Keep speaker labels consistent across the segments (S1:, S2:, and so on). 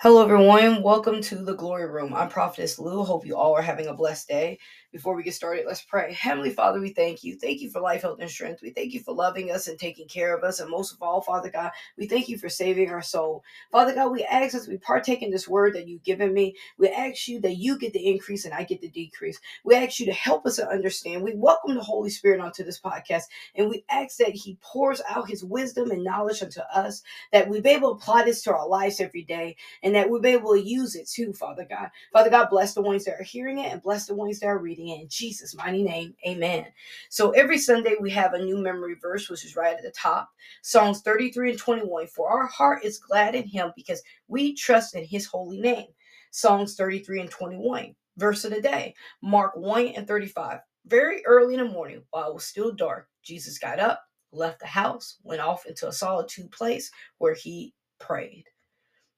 S1: Hello, everyone. Welcome to the Glory Room. I'm Prophetess Lou. Hope you all are having a blessed day. Before we get started, let's pray. Heavenly Father, we thank you. Thank you for life, health, and strength. We thank you for loving us and taking care of us. And most of all, Father God, we thank you for saving our soul. Father God, we ask as we partake in this word that you've given me, we ask you that you get the increase and I get the decrease. We ask you to help us to understand. We welcome the Holy Spirit onto this podcast and we ask that He pours out His wisdom and knowledge unto us, that we be able to apply this to our lives every day and that we'll be able to use it too, Father God. Father God, bless the ones that are hearing it and bless the ones that are reading In Jesus' mighty name, amen. So every Sunday we have a new memory verse, which is right at the top. Psalms 33 and 21. For our heart is glad in him because we trust in his holy name. Psalms 33 and 21. Verse of the day, Mark 1 and 35. Very early in the morning, while it was still dark, Jesus got up, left the house, went off into a solitude place where he prayed.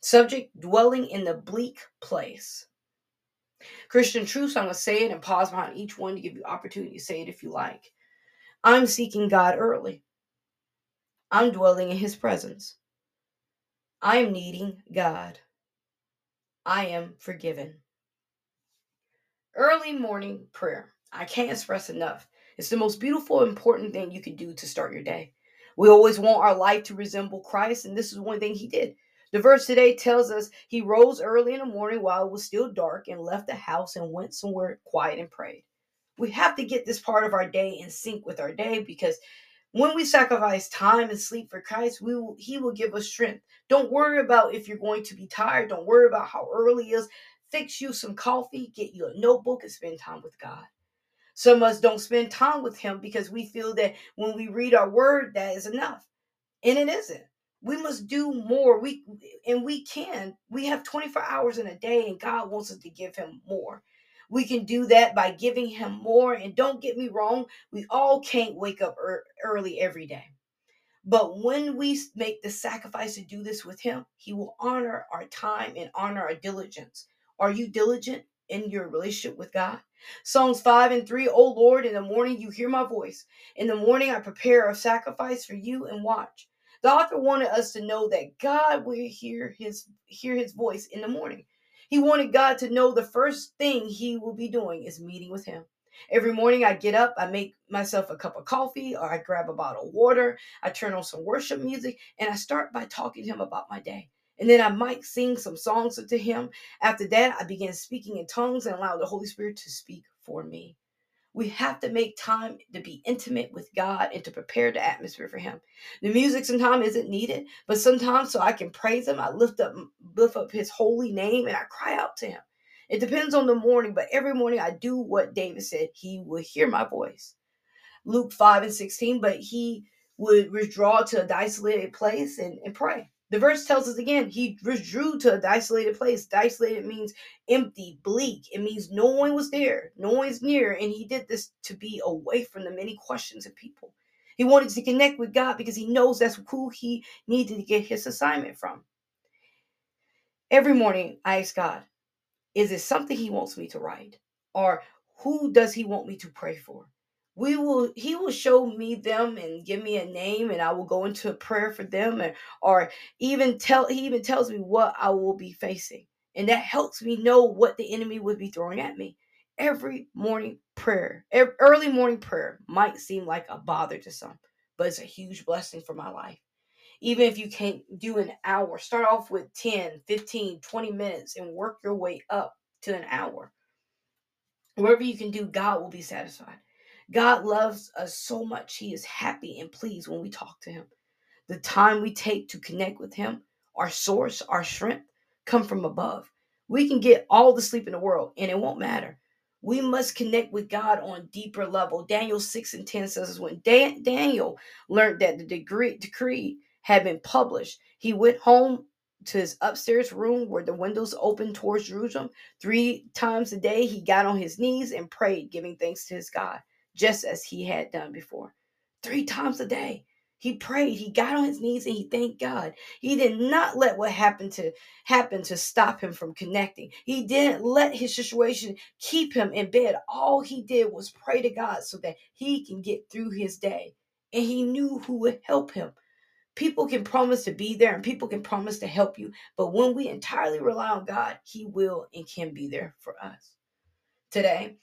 S1: Subject dwelling in the bleak place. Christian truths, I'm going to say it and pause behind each one to give you opportunity to say it if you like. I'm seeking God early. I'm dwelling in his presence. I'm needing God. I am forgiven. Early morning prayer. I can't express enough. It's the most beautiful, important thing you can do to start your day. We always want our life to resemble Christ, and this is one thing he did. The verse today tells us he rose early in the morning while it was still dark and left the house and went somewhere quiet and prayed. We have to get this part of our day in sync with our day because when we sacrifice time and sleep for Christ, we will, he will give us strength. Don't worry about if you're going to be tired. Don't worry about how early it is. Fix you some coffee, get you a notebook, and spend time with God. Some of us don't spend time with Him because we feel that when we read our word, that is enough. And it isn't we must do more. We and we can. We have 24 hours in a day and god wants us to give him more. We can do that by giving him more and don't get me wrong we all can't wake up early every day. But when we make the sacrifice to do this with him he will honor our time and honor our diligence. Are you diligent in your relationship with god? Psalms 5 and 3, O Lord, in the morning you hear my voice. In the morning I prepare a sacrifice for you and watch. The author wanted us to know that God will hear his hear his voice in the morning. He wanted God to know the first thing he will be doing is meeting with him. Every morning I get up, I make myself a cup of coffee or I grab a bottle of water, I turn on some worship music, and I start by talking to him about my day. And then I might sing some songs to him. After that, I begin speaking in tongues and allow the Holy Spirit to speak for me. We have to make time to be intimate with God and to prepare the atmosphere for Him. The music sometimes isn't needed, but sometimes so I can praise Him, I lift up lift up His holy name and I cry out to Him. It depends on the morning, but every morning I do what David said. He will hear my voice. Luke 5 and 16, but he would withdraw to a isolated place and, and pray. The verse tells us again, he withdrew to a isolated place. Isolated means empty, bleak. It means no one was there, no one's near. And he did this to be away from the many questions of people. He wanted to connect with God because he knows that's who he needed to get his assignment from. Every morning, I ask God, is it something he wants me to write? Or who does he want me to pray for? We will he will show me them and give me a name and i will go into a prayer for them and, or even tell he even tells me what i will be facing. And that helps me know what the enemy would be throwing at me. Every morning prayer early morning prayer might seem like a bother to some but it's a huge blessing for my life. Even if you can't do an hour start off with 10 15 20 minutes and work your way up to an hour. Wherever you can do god will be satisfied God loves us so much. He is happy and pleased when we talk to Him. The time we take to connect with Him, our source, our strength, come from above. We can get all the sleep in the world and it won't matter. We must connect with God on deeper level. Daniel 6 and 10 says when Dan- Daniel learned that the degree, decree had been published, he went home to his upstairs room where the windows opened towards Jerusalem. Three times a day, he got on his knees and prayed, giving thanks to his God just as he had done before. Three times a day. He prayed, he got on his knees and he thanked God. He did not let what happened to happen to stop him from connecting. He didn't let his situation keep him in bed. All he did was pray to God so that he can get through his day. And he knew who would help him People can promise to be there and people can promise to help you, but when we entirely rely on God, He will and can be there for us. Today,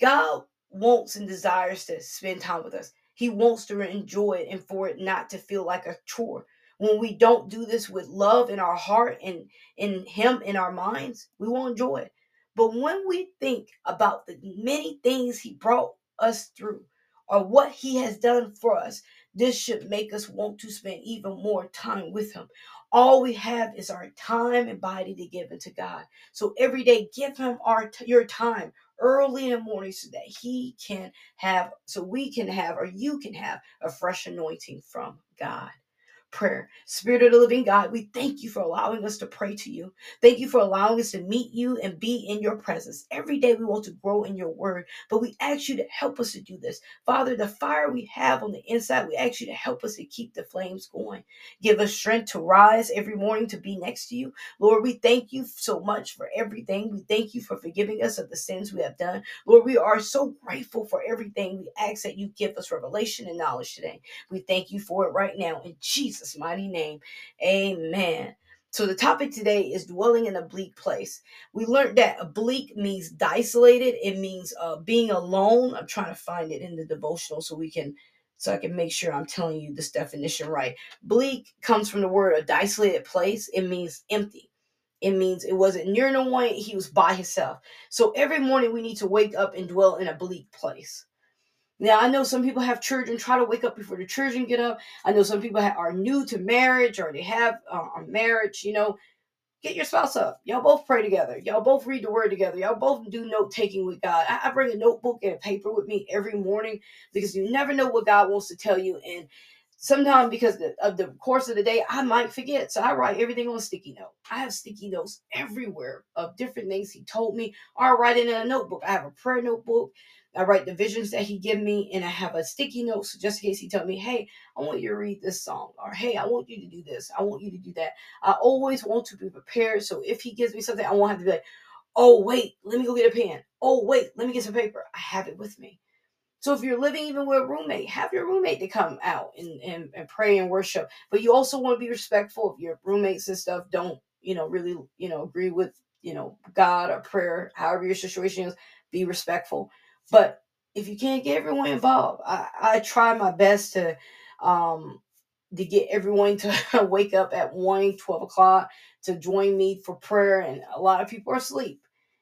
S1: God wants and desires to spend time with us. He wants to enjoy it and for it not to feel like a chore. When we don't do this with love in our heart and in Him in our minds, we won't enjoy it. But when we think about the many things He brought us through or what He has done for us, this should make us want to spend even more time with Him. All we have is our time and body to give into God. So every day, give Him our your time early in the morning so that He can have, so we can have, or you can have a fresh anointing from God prayer. Spirit of the living God, we thank you for allowing us to pray to you. Thank you for allowing us to meet you and be in your presence. Every day we want to grow in your word, but we ask you to help us to do this. Father, the fire we have on the inside, we ask you to help us to keep the flames going. Give us strength to rise every morning to be next to you. Lord, we thank you so much for everything. We thank you for forgiving us of the sins we have done. Lord, we are so grateful for everything. We ask that you give us revelation and knowledge today. We thank you for it right now in Jesus' Jesus' mighty name. Amen. So the topic today is dwelling in a bleak place. We learned that bleak means isolated. It means uh, being alone. I'm trying to find it in the devotional so we can so I can make sure I'm telling you this definition right. Bleak comes from the word a isolated place. It means empty. It means it wasn't near no one. He was by himself. So every morning we need to wake up and dwell in a bleak place. Now I know some people have children try to wake up before the children get up. I know some people are new to marriage or they have uh, a marriage. You know, get your spouse up. Y'all both pray together. Y'all both read the word together. Y'all both do note taking with God. I, I bring a notebook and a paper with me every morning because you never know what God wants to tell you. And sometimes because of the course of the day, I might forget. So I write everything on sticky note. I have sticky notes everywhere of different things He told me. Or I write it in a notebook. I have a prayer notebook I write the visions that he give me, and I have a sticky note so just in case he tell me, "Hey, I want you to read this song," or "Hey, I want you to do this. I want you to do that." I always want to be prepared. So if he gives me something, I won't have to be like, "Oh wait, let me go get a pen." Oh wait, let me get some paper. I have it with me. So if you're living even with a roommate, have your roommate to come out and, and, and pray and worship. But you also want to be respectful of your roommates and stuff. Don't, you know, really, you know, agree with, you know, God or prayer, however your situation is, be respectful. But if you can't get everyone involved, I, I try my best to um to get everyone to wake up at 1 12 o'clock to join me for prayer and a lot of people are asleep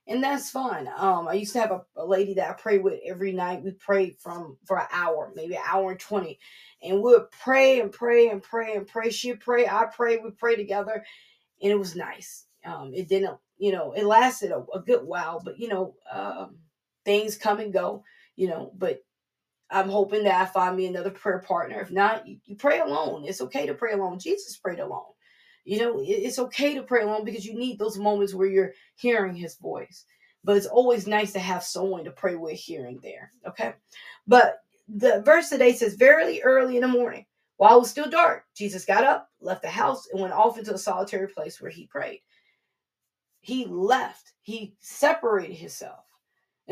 S1: and that's fine um i used to have a, a lady that i pray with every night we prayed from for an hour maybe an hour and 20 and we would pray and pray and pray and pray she'd pray i pray we pray together and it was nice um it didn't you know it lasted a, a good while but you know um things come and go, you know, but I'm hoping that I find me another prayer partner. If not, you, you pray alone. It's okay to pray alone. Jesus prayed alone. You know, it's okay to pray alone because you need those moments where you're hearing his voice. But it's always nice to have someone to pray with hearing there. Okay. But the verse today says, Verily early in the morning, while it was still dark, Jesus got up, left the house, and went off into a solitary place where he prayed. He left, he separated himself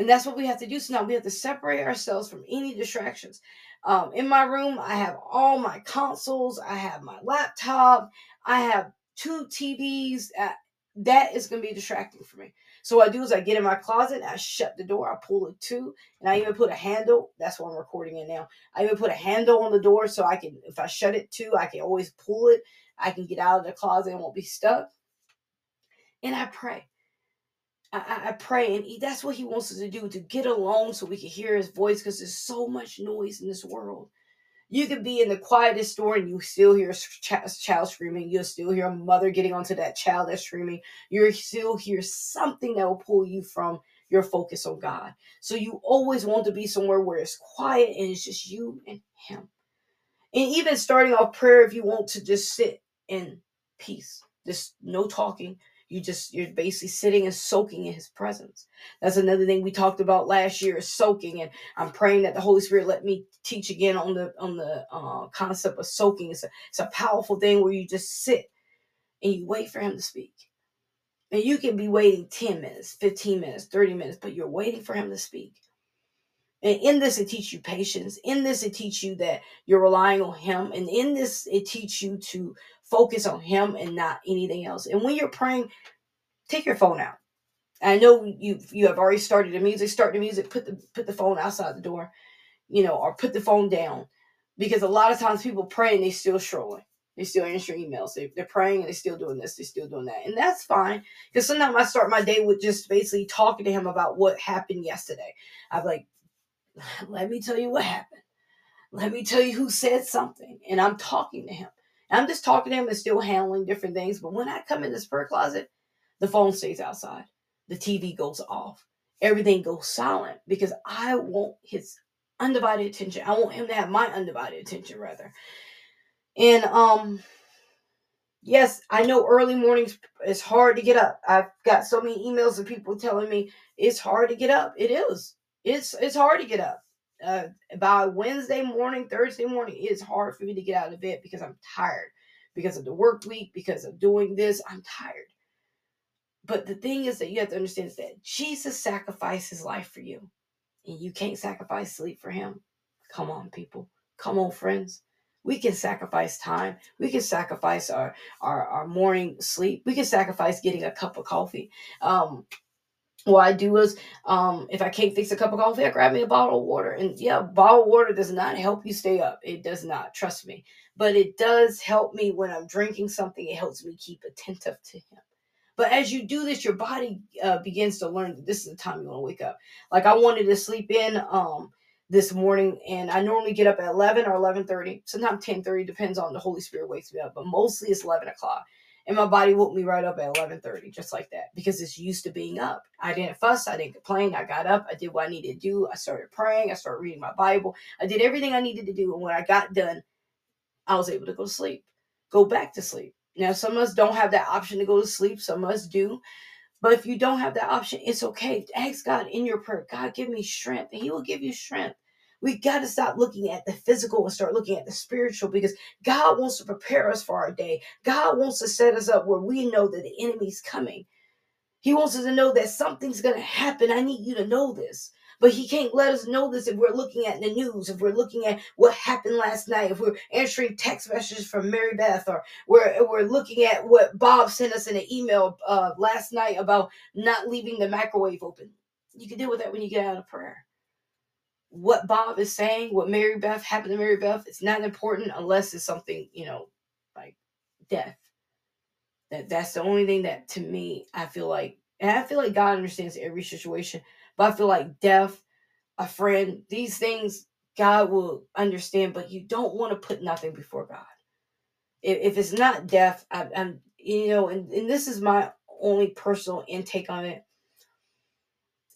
S1: and that's what we have to do. So now we have to separate ourselves from any distractions. Um, in my room, I have all my consoles, I have my laptop, I have two TVs. That is going to be distracting for me. So what I do is I get in my closet, I shut the door, I pull it to, and I even put a handle. That's what I'm recording in now. I even put a handle on the door so I can, if I shut it to, I can always pull it. I can get out of the closet and won't be stuck. And I pray. I, I pray, and he, that's what he wants us to do to get alone so we can hear his voice because there's so much noise in this world. You could be in the quietest store and you still hear a child screaming. You'll still hear a mother getting onto that child that's screaming. You'll still hear something that will pull you from your focus on God. So you always want to be somewhere where it's quiet and it's just you and Him. And even starting off prayer, if you want to just sit in peace, just no talking, you just you're basically sitting and soaking in his presence that's another thing we talked about last year is soaking and i'm praying that the holy spirit let me teach again on the on the uh, concept of soaking it's a, it's a powerful thing where you just sit and you wait for him to speak and you can be waiting 10 minutes 15 minutes 30 minutes but you're waiting for him to speak And in this, it teaches you patience. In this, it teaches you that you're relying on Him. And in this, it teaches you to focus on Him and not anything else. And when you're praying, take your phone out. I know you you have already started the music. Start the music. Put the put the phone outside the door, you know, or put the phone down, because a lot of times people pray and they still scrolling. They still answering emails. They, they're praying and they're still doing this. They're still doing that, and that's fine. Because sometimes I start my day with just basically talking to him about what happened yesterday. I'm like, let me tell you what happened. Let me tell you who said something. And I'm talking to him. I'm just talking to him and still handling different things. But when I come in this prayer closet, the phone stays outside. The TV goes off. Everything goes silent because I want his undivided attention. I want him to have my undivided attention, rather. And um, yes, I know early mornings it's hard to get up. I've got so many emails of people telling me it's hard to get up. It is it's it's hard to get up. Uh, by Wednesday morning, Thursday morning, it's hard for me to get out of bed because I'm tired because of the work week, because of doing this. I'm tired. But the thing is that you have to understand is that Jesus sacrificed his life for you, and you can't sacrifice sleep for him. Come on, people. Come on, friends. We can sacrifice time. We can sacrifice our, our, our morning sleep. We can sacrifice getting a cup of coffee. Um, what I do is, um, if I can't fix a cup of coffee, I grab me a bottle of water. And yeah, bottled water does not help you stay up. It does not, trust me. But it does help me when I'm drinking something. It helps me keep attentive to Him. But as you do this, your body uh, begins to learn that this is the time you want to wake up. Like I wanted to sleep in um, this morning, and I normally get up at 11 or 11:30. Sometimes 10:30 depends on the Holy Spirit wakes me up, but mostly it's 11 o'clock and my body woke me right up at 11.30 just like that because it's used to being up. I didn't fuss i didn't complain i got up i did what i needed to do i started praying i started reading my bible i did everything i needed to do and when i got done i was able to go to sleep go back to sleep. Now some of us don't have that option to go to sleep some of us do but if you don't have that option it's okay. Ask god in your prayer god give me strength and he will give you strength we got to stop looking at the physical and start looking at the spiritual because God wants to prepare us for our day. God wants to set us up where we know that the enemy's coming. He wants us to know that something's going to happen. I need you to know this. But he can't let us know this if we're looking at the news, if we're looking at what happened last night, if we're answering text messages from Mary Beth, or we're, we're looking at what Bob sent us in an email uh, last night about not leaving the microwave open. You can deal with that when you get out of prayer what Bob is saying, what Mary Beth happened to Mary Beth, it's not important unless it's something, you know, like death. That that's the only thing that to me I feel like and I feel like God understands every situation, but I feel like death, a friend, these things God will understand, but you don't want to put nothing before God. If, if it's not death, I, I'm you know, and, and this is my only personal intake on it.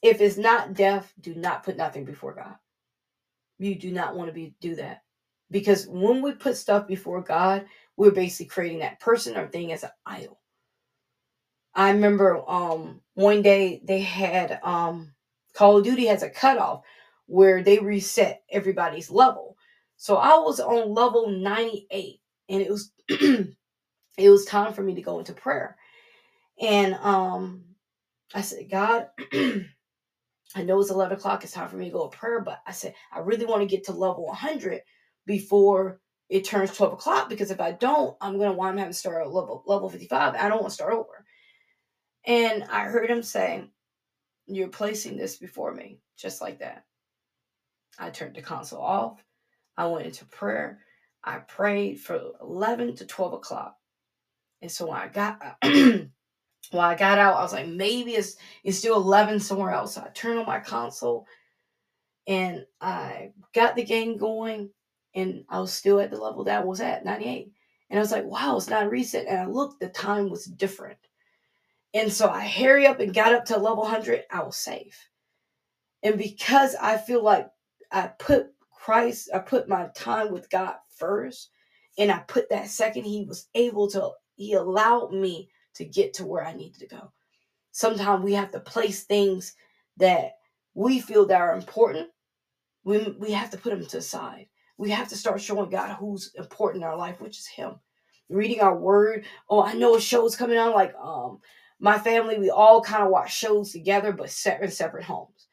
S1: If it's not death, do not put nothing before God you do not want to be do that. Because when we put stuff before god we're basically creating that person or thing as an idol. I remember um one day they had um call of duty has a cutoff where they reset everybody's level. So i was on level 98 and it was it was time for me to go into prayer. And um i said god I know it's 11 o'clock. It's time for me to go to prayer, but I said, I really want to get to level 100 before it turns 12 o'clock because if I don't, I'm going to wind up having to start at level, level 55. I don't want to start over. And I heard him say, You're placing this before me, just like that. I turned the console off. I went into prayer. I prayed for 11 to 12 o'clock. And so when I got When I got out, I was like, maybe it's it's still 11 somewhere else. So I turned on my console and I got the game going and I was still at the level that I was at, 98. And I was like, wow, it's not reset. And I looked, the time was different. And so I hurry up and got up to level 100. I was safe. And because I feel like I put Christ, I put my time with God first, and I put that second, He was able to, He allowed me to get to where I needed to go. Sometimes we have to place things that we feel that are important. We, we have to put them to the side. We have to start showing God who's important in our life, which is Him. Reading our word. Oh, I know a show's coming on. Like um, my family, we all kind of watch shows together, but set in separate homes.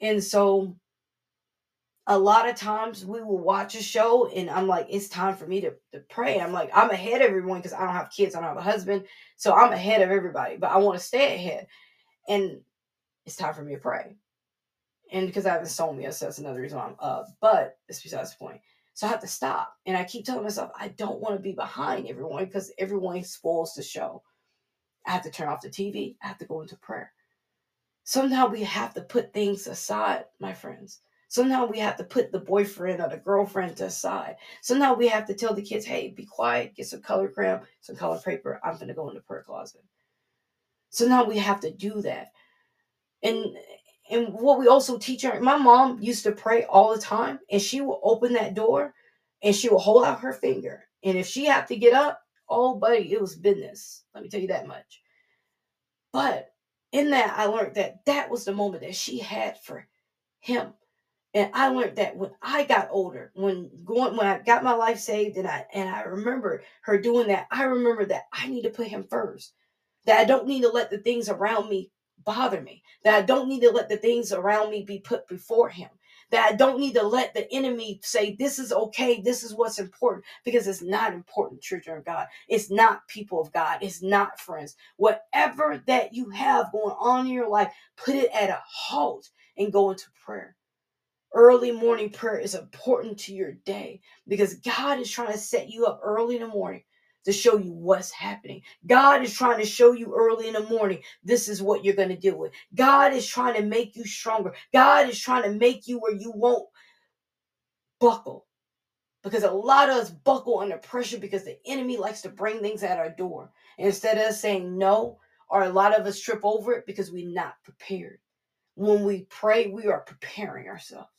S1: And so a lot of times we will watch a show and I'm like, it's time for me to, to pray. I'm like, I'm ahead of everyone because I don't have kids, I don't have a husband. So I'm ahead of everybody, but I want to stay ahead. And it's time for me to pray. And because I have insomnia, so that's another reason why I'm up. But it's besides the point. So I have to stop. And I keep telling myself, I don't want to be behind everyone because everyone spoils the show. I have to turn off the TV. I have to go into prayer. Sometimes we have to put things aside, my friends. Sometimes we have to put the boyfriend or the girlfriend aside. Sometimes we have to tell the kids, hey, be quiet, get some color crayon, some color paper. I'm going to go in the prayer closet. So now we have to do that. And and what we also teach her, my mom used to pray all the time, and she will open that door and she will hold out her finger. And if she had to get up, oh buddy, it was business. Let me tell you that much. But in that, I learned that that was the moment that she had for him and I learned that when I got older, when going when I got my life saved and I and I remember her doing that, I remember that I need to put him first. That I don't need to let the things around me bother me. That I don't need to let the things around me be put before him. That I don't need to let the enemy say this is okay, this is what's important because it's not important children of God. It's not people of God. It's not friends. Whatever that you have going on in your life, put it at a halt and go into prayer early morning prayer is important to your day because God is trying to set you up early in the morning to show you what's happening. God is trying to show you early in the morning this is what you're going to deal with. God is trying to make you stronger. God is trying to make you where you won't buckle. Because a lot of us buckle under pressure because the enemy likes to bring things at our door. And instead of saying no, or a lot of us trip over it because we're not prepared. When we pray, we are preparing ourselves.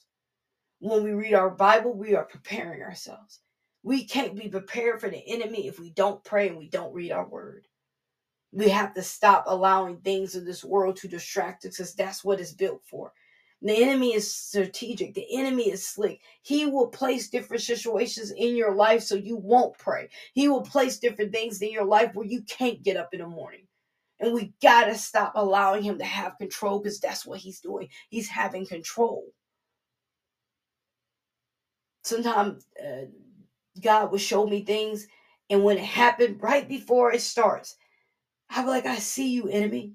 S1: When we read our Bible, we are preparing ourselves. We can't be prepared for the enemy if we don't pray and we don't read our word. We have to stop allowing things in this world to distract us because that's what it's built for. The enemy is strategic. The enemy is slick. He will place different situations in your life so you won't pray. He will place different things in your life where you can't get up in the morning. And we got to stop allowing him to have control because that's what he's doing. He's having control sometimes uh, God will show me things, and when it happened right before it starts, I'm like, I see you, enemy.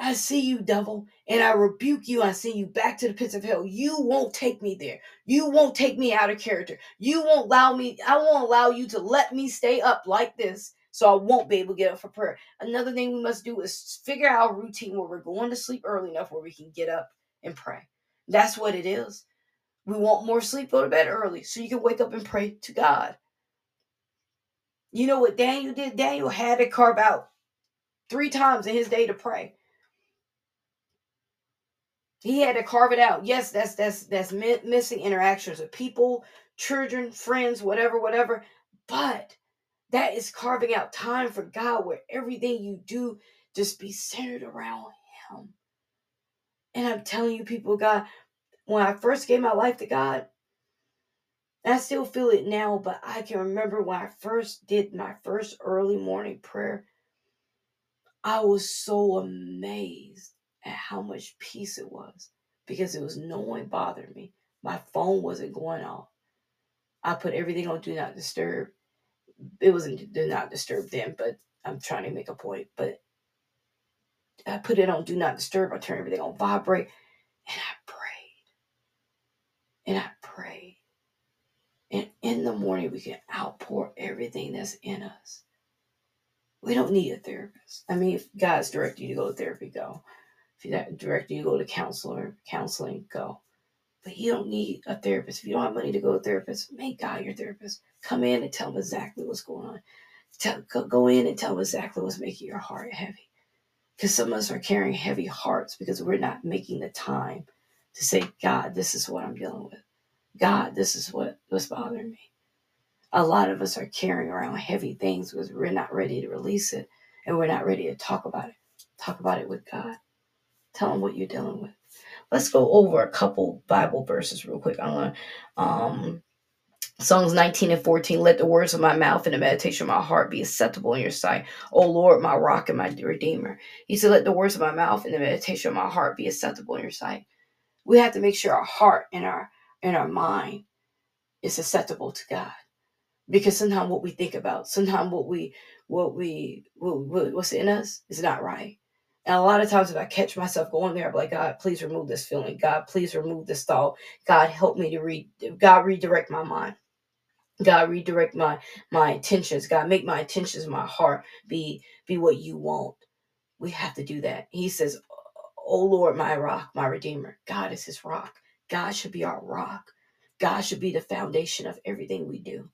S1: I see you, devil, and I rebuke you. I send you back to the pits of hell. You won't take me there. You won't take me out of character. You won't allow me, I won't allow you to let me stay up like this so I won't be able to get up for prayer. Another thing we must do is figure out a routine where we're going to sleep early enough where we can get up and pray. That's what it is. We want more sleep, go to bed early so you can wake up and pray to God. You know what Daniel did? Daniel had to carve out three times in his day to pray. He had to carve it out. Yes, that's that's that's missing interactions with people, children, friends, whatever, whatever. But that is carving out time for God where everything you do just be centered around Him. And I'm telling you, people, God, when I first gave my life to God, I still feel it now, but I can remember when I first did my first early morning prayer, I was so amazed at how much peace it was because it was no one bothering me. My phone wasn't going off. I put everything on do not disturb. It wasn't do not disturb then, but I'm trying to make a point. But I put it on do not disturb. I turn everything on vibrate and I and I pray. And in the morning, we can outpour everything that's in us. We don't need a therapist. I mean, if God's directing you to go to therapy, go. If He's directing you to go to counselor, counseling, go. But you don't need a therapist. If you don't have money to go to a therapist, make God your therapist. Come in and tell him exactly what's going on. Tell, go in and tell him exactly what's making your heart heavy. Because some of us are carrying heavy hearts because we're not making the time to say, God, this is what I'm dealing with. God, this is what was bothering me. A lot of us are carrying around heavy things because we're not ready to release it and we're not ready to talk about it. Talk about it with God. Tell him what you're dealing with. Let's go over a couple Bible verses real quick. I want to um Psalms 19 and 14, let the words of my mouth and the meditation of my heart be acceptable in your sight. O Lord, my rock and my redeemer. He said, let the words of my mouth and the meditation of my heart be acceptable in your sight we have to make sure our heart and our and our mind is acceptable to God. Because sometimes what we think about, sometimes what we what we what, what's in us is not right. And a lot of times, if I catch myself going there, I'm like, God, please remove this feeling. God, please remove this thought. God, help me to read. God, redirect my mind. God, redirect my my intentions. God, make my intentions, my heart be be what you want. We have to do that. He says, "Oh Lord, my rock, my redeemer." God is His rock. God should be our rock. God should be the foundation of everything we do.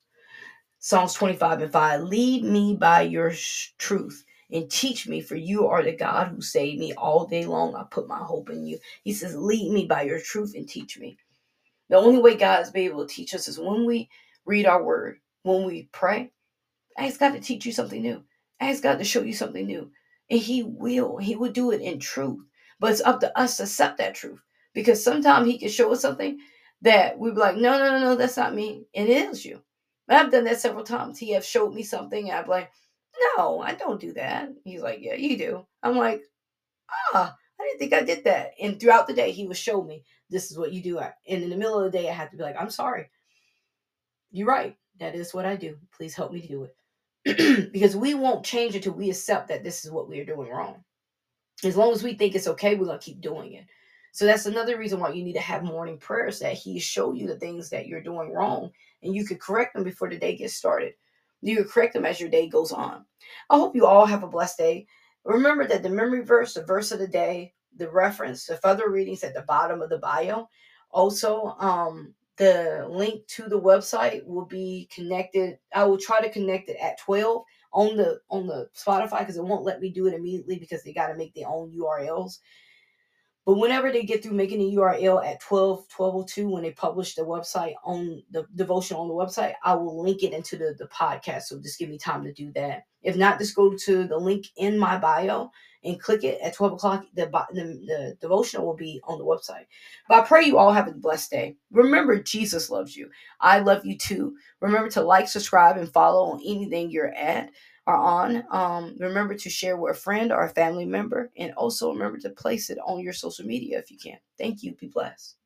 S1: Psalms 25 and 5 Lead me by your truth and teach me, for you are the God who saved me all day long. I put my hope in you. He says, Lead me by your truth and teach me. The only way God is able to teach us is when we read our word, when we pray. Ask God to teach you something new. Ask God to show you something new. And He will. He will do it in truth. But it's up to us to accept that truth. Because sometimes He can show us something that we be like, no, no, no, no, that's not me. And it is you. I've done that several times. He have showed me something, and I'm like, no, I don't do that. He's like, yeah, you do. I'm like, ah, I didn't think I did that. And throughout the day, he would show me this is what you do. And in the middle of the day, I have to be like, I'm sorry. You're right. That is what I do. Please help me do it. because we won't change until we accept that this is what we are doing wrong. As long as we think it's okay, we're going to keep doing it. So that's another reason why you need to have morning prayers that he show you the things that you're doing wrong and you could correct them before the day gets started. You can correct them as your day goes on. I hope you all have a blessed day. Remember that the memory verse, the verse of the day, the reference, the further readings at the bottom of the bio. Also, um, the link to the website will be connected. I will try to connect it at 12 on the on the Spotify because it won't let me do it immediately because they got to make their own URLs. But whenever they get through making the URL at 12, 1202, when they publish the website on the devotion on the website, I will link it into the, the podcast. So just give me time to do that. If not, just go to the link in my bio and click it at 12 o'clock. The, the, the devotional will be on the website. But I pray you all have a blessed day. Remember, Jesus loves you. I love you too. Remember to like, subscribe, and follow on anything you're at are on. Um, remember to share with a friend or a family member, and also remember to place it on your social media if you can. Thank you. Be blessed.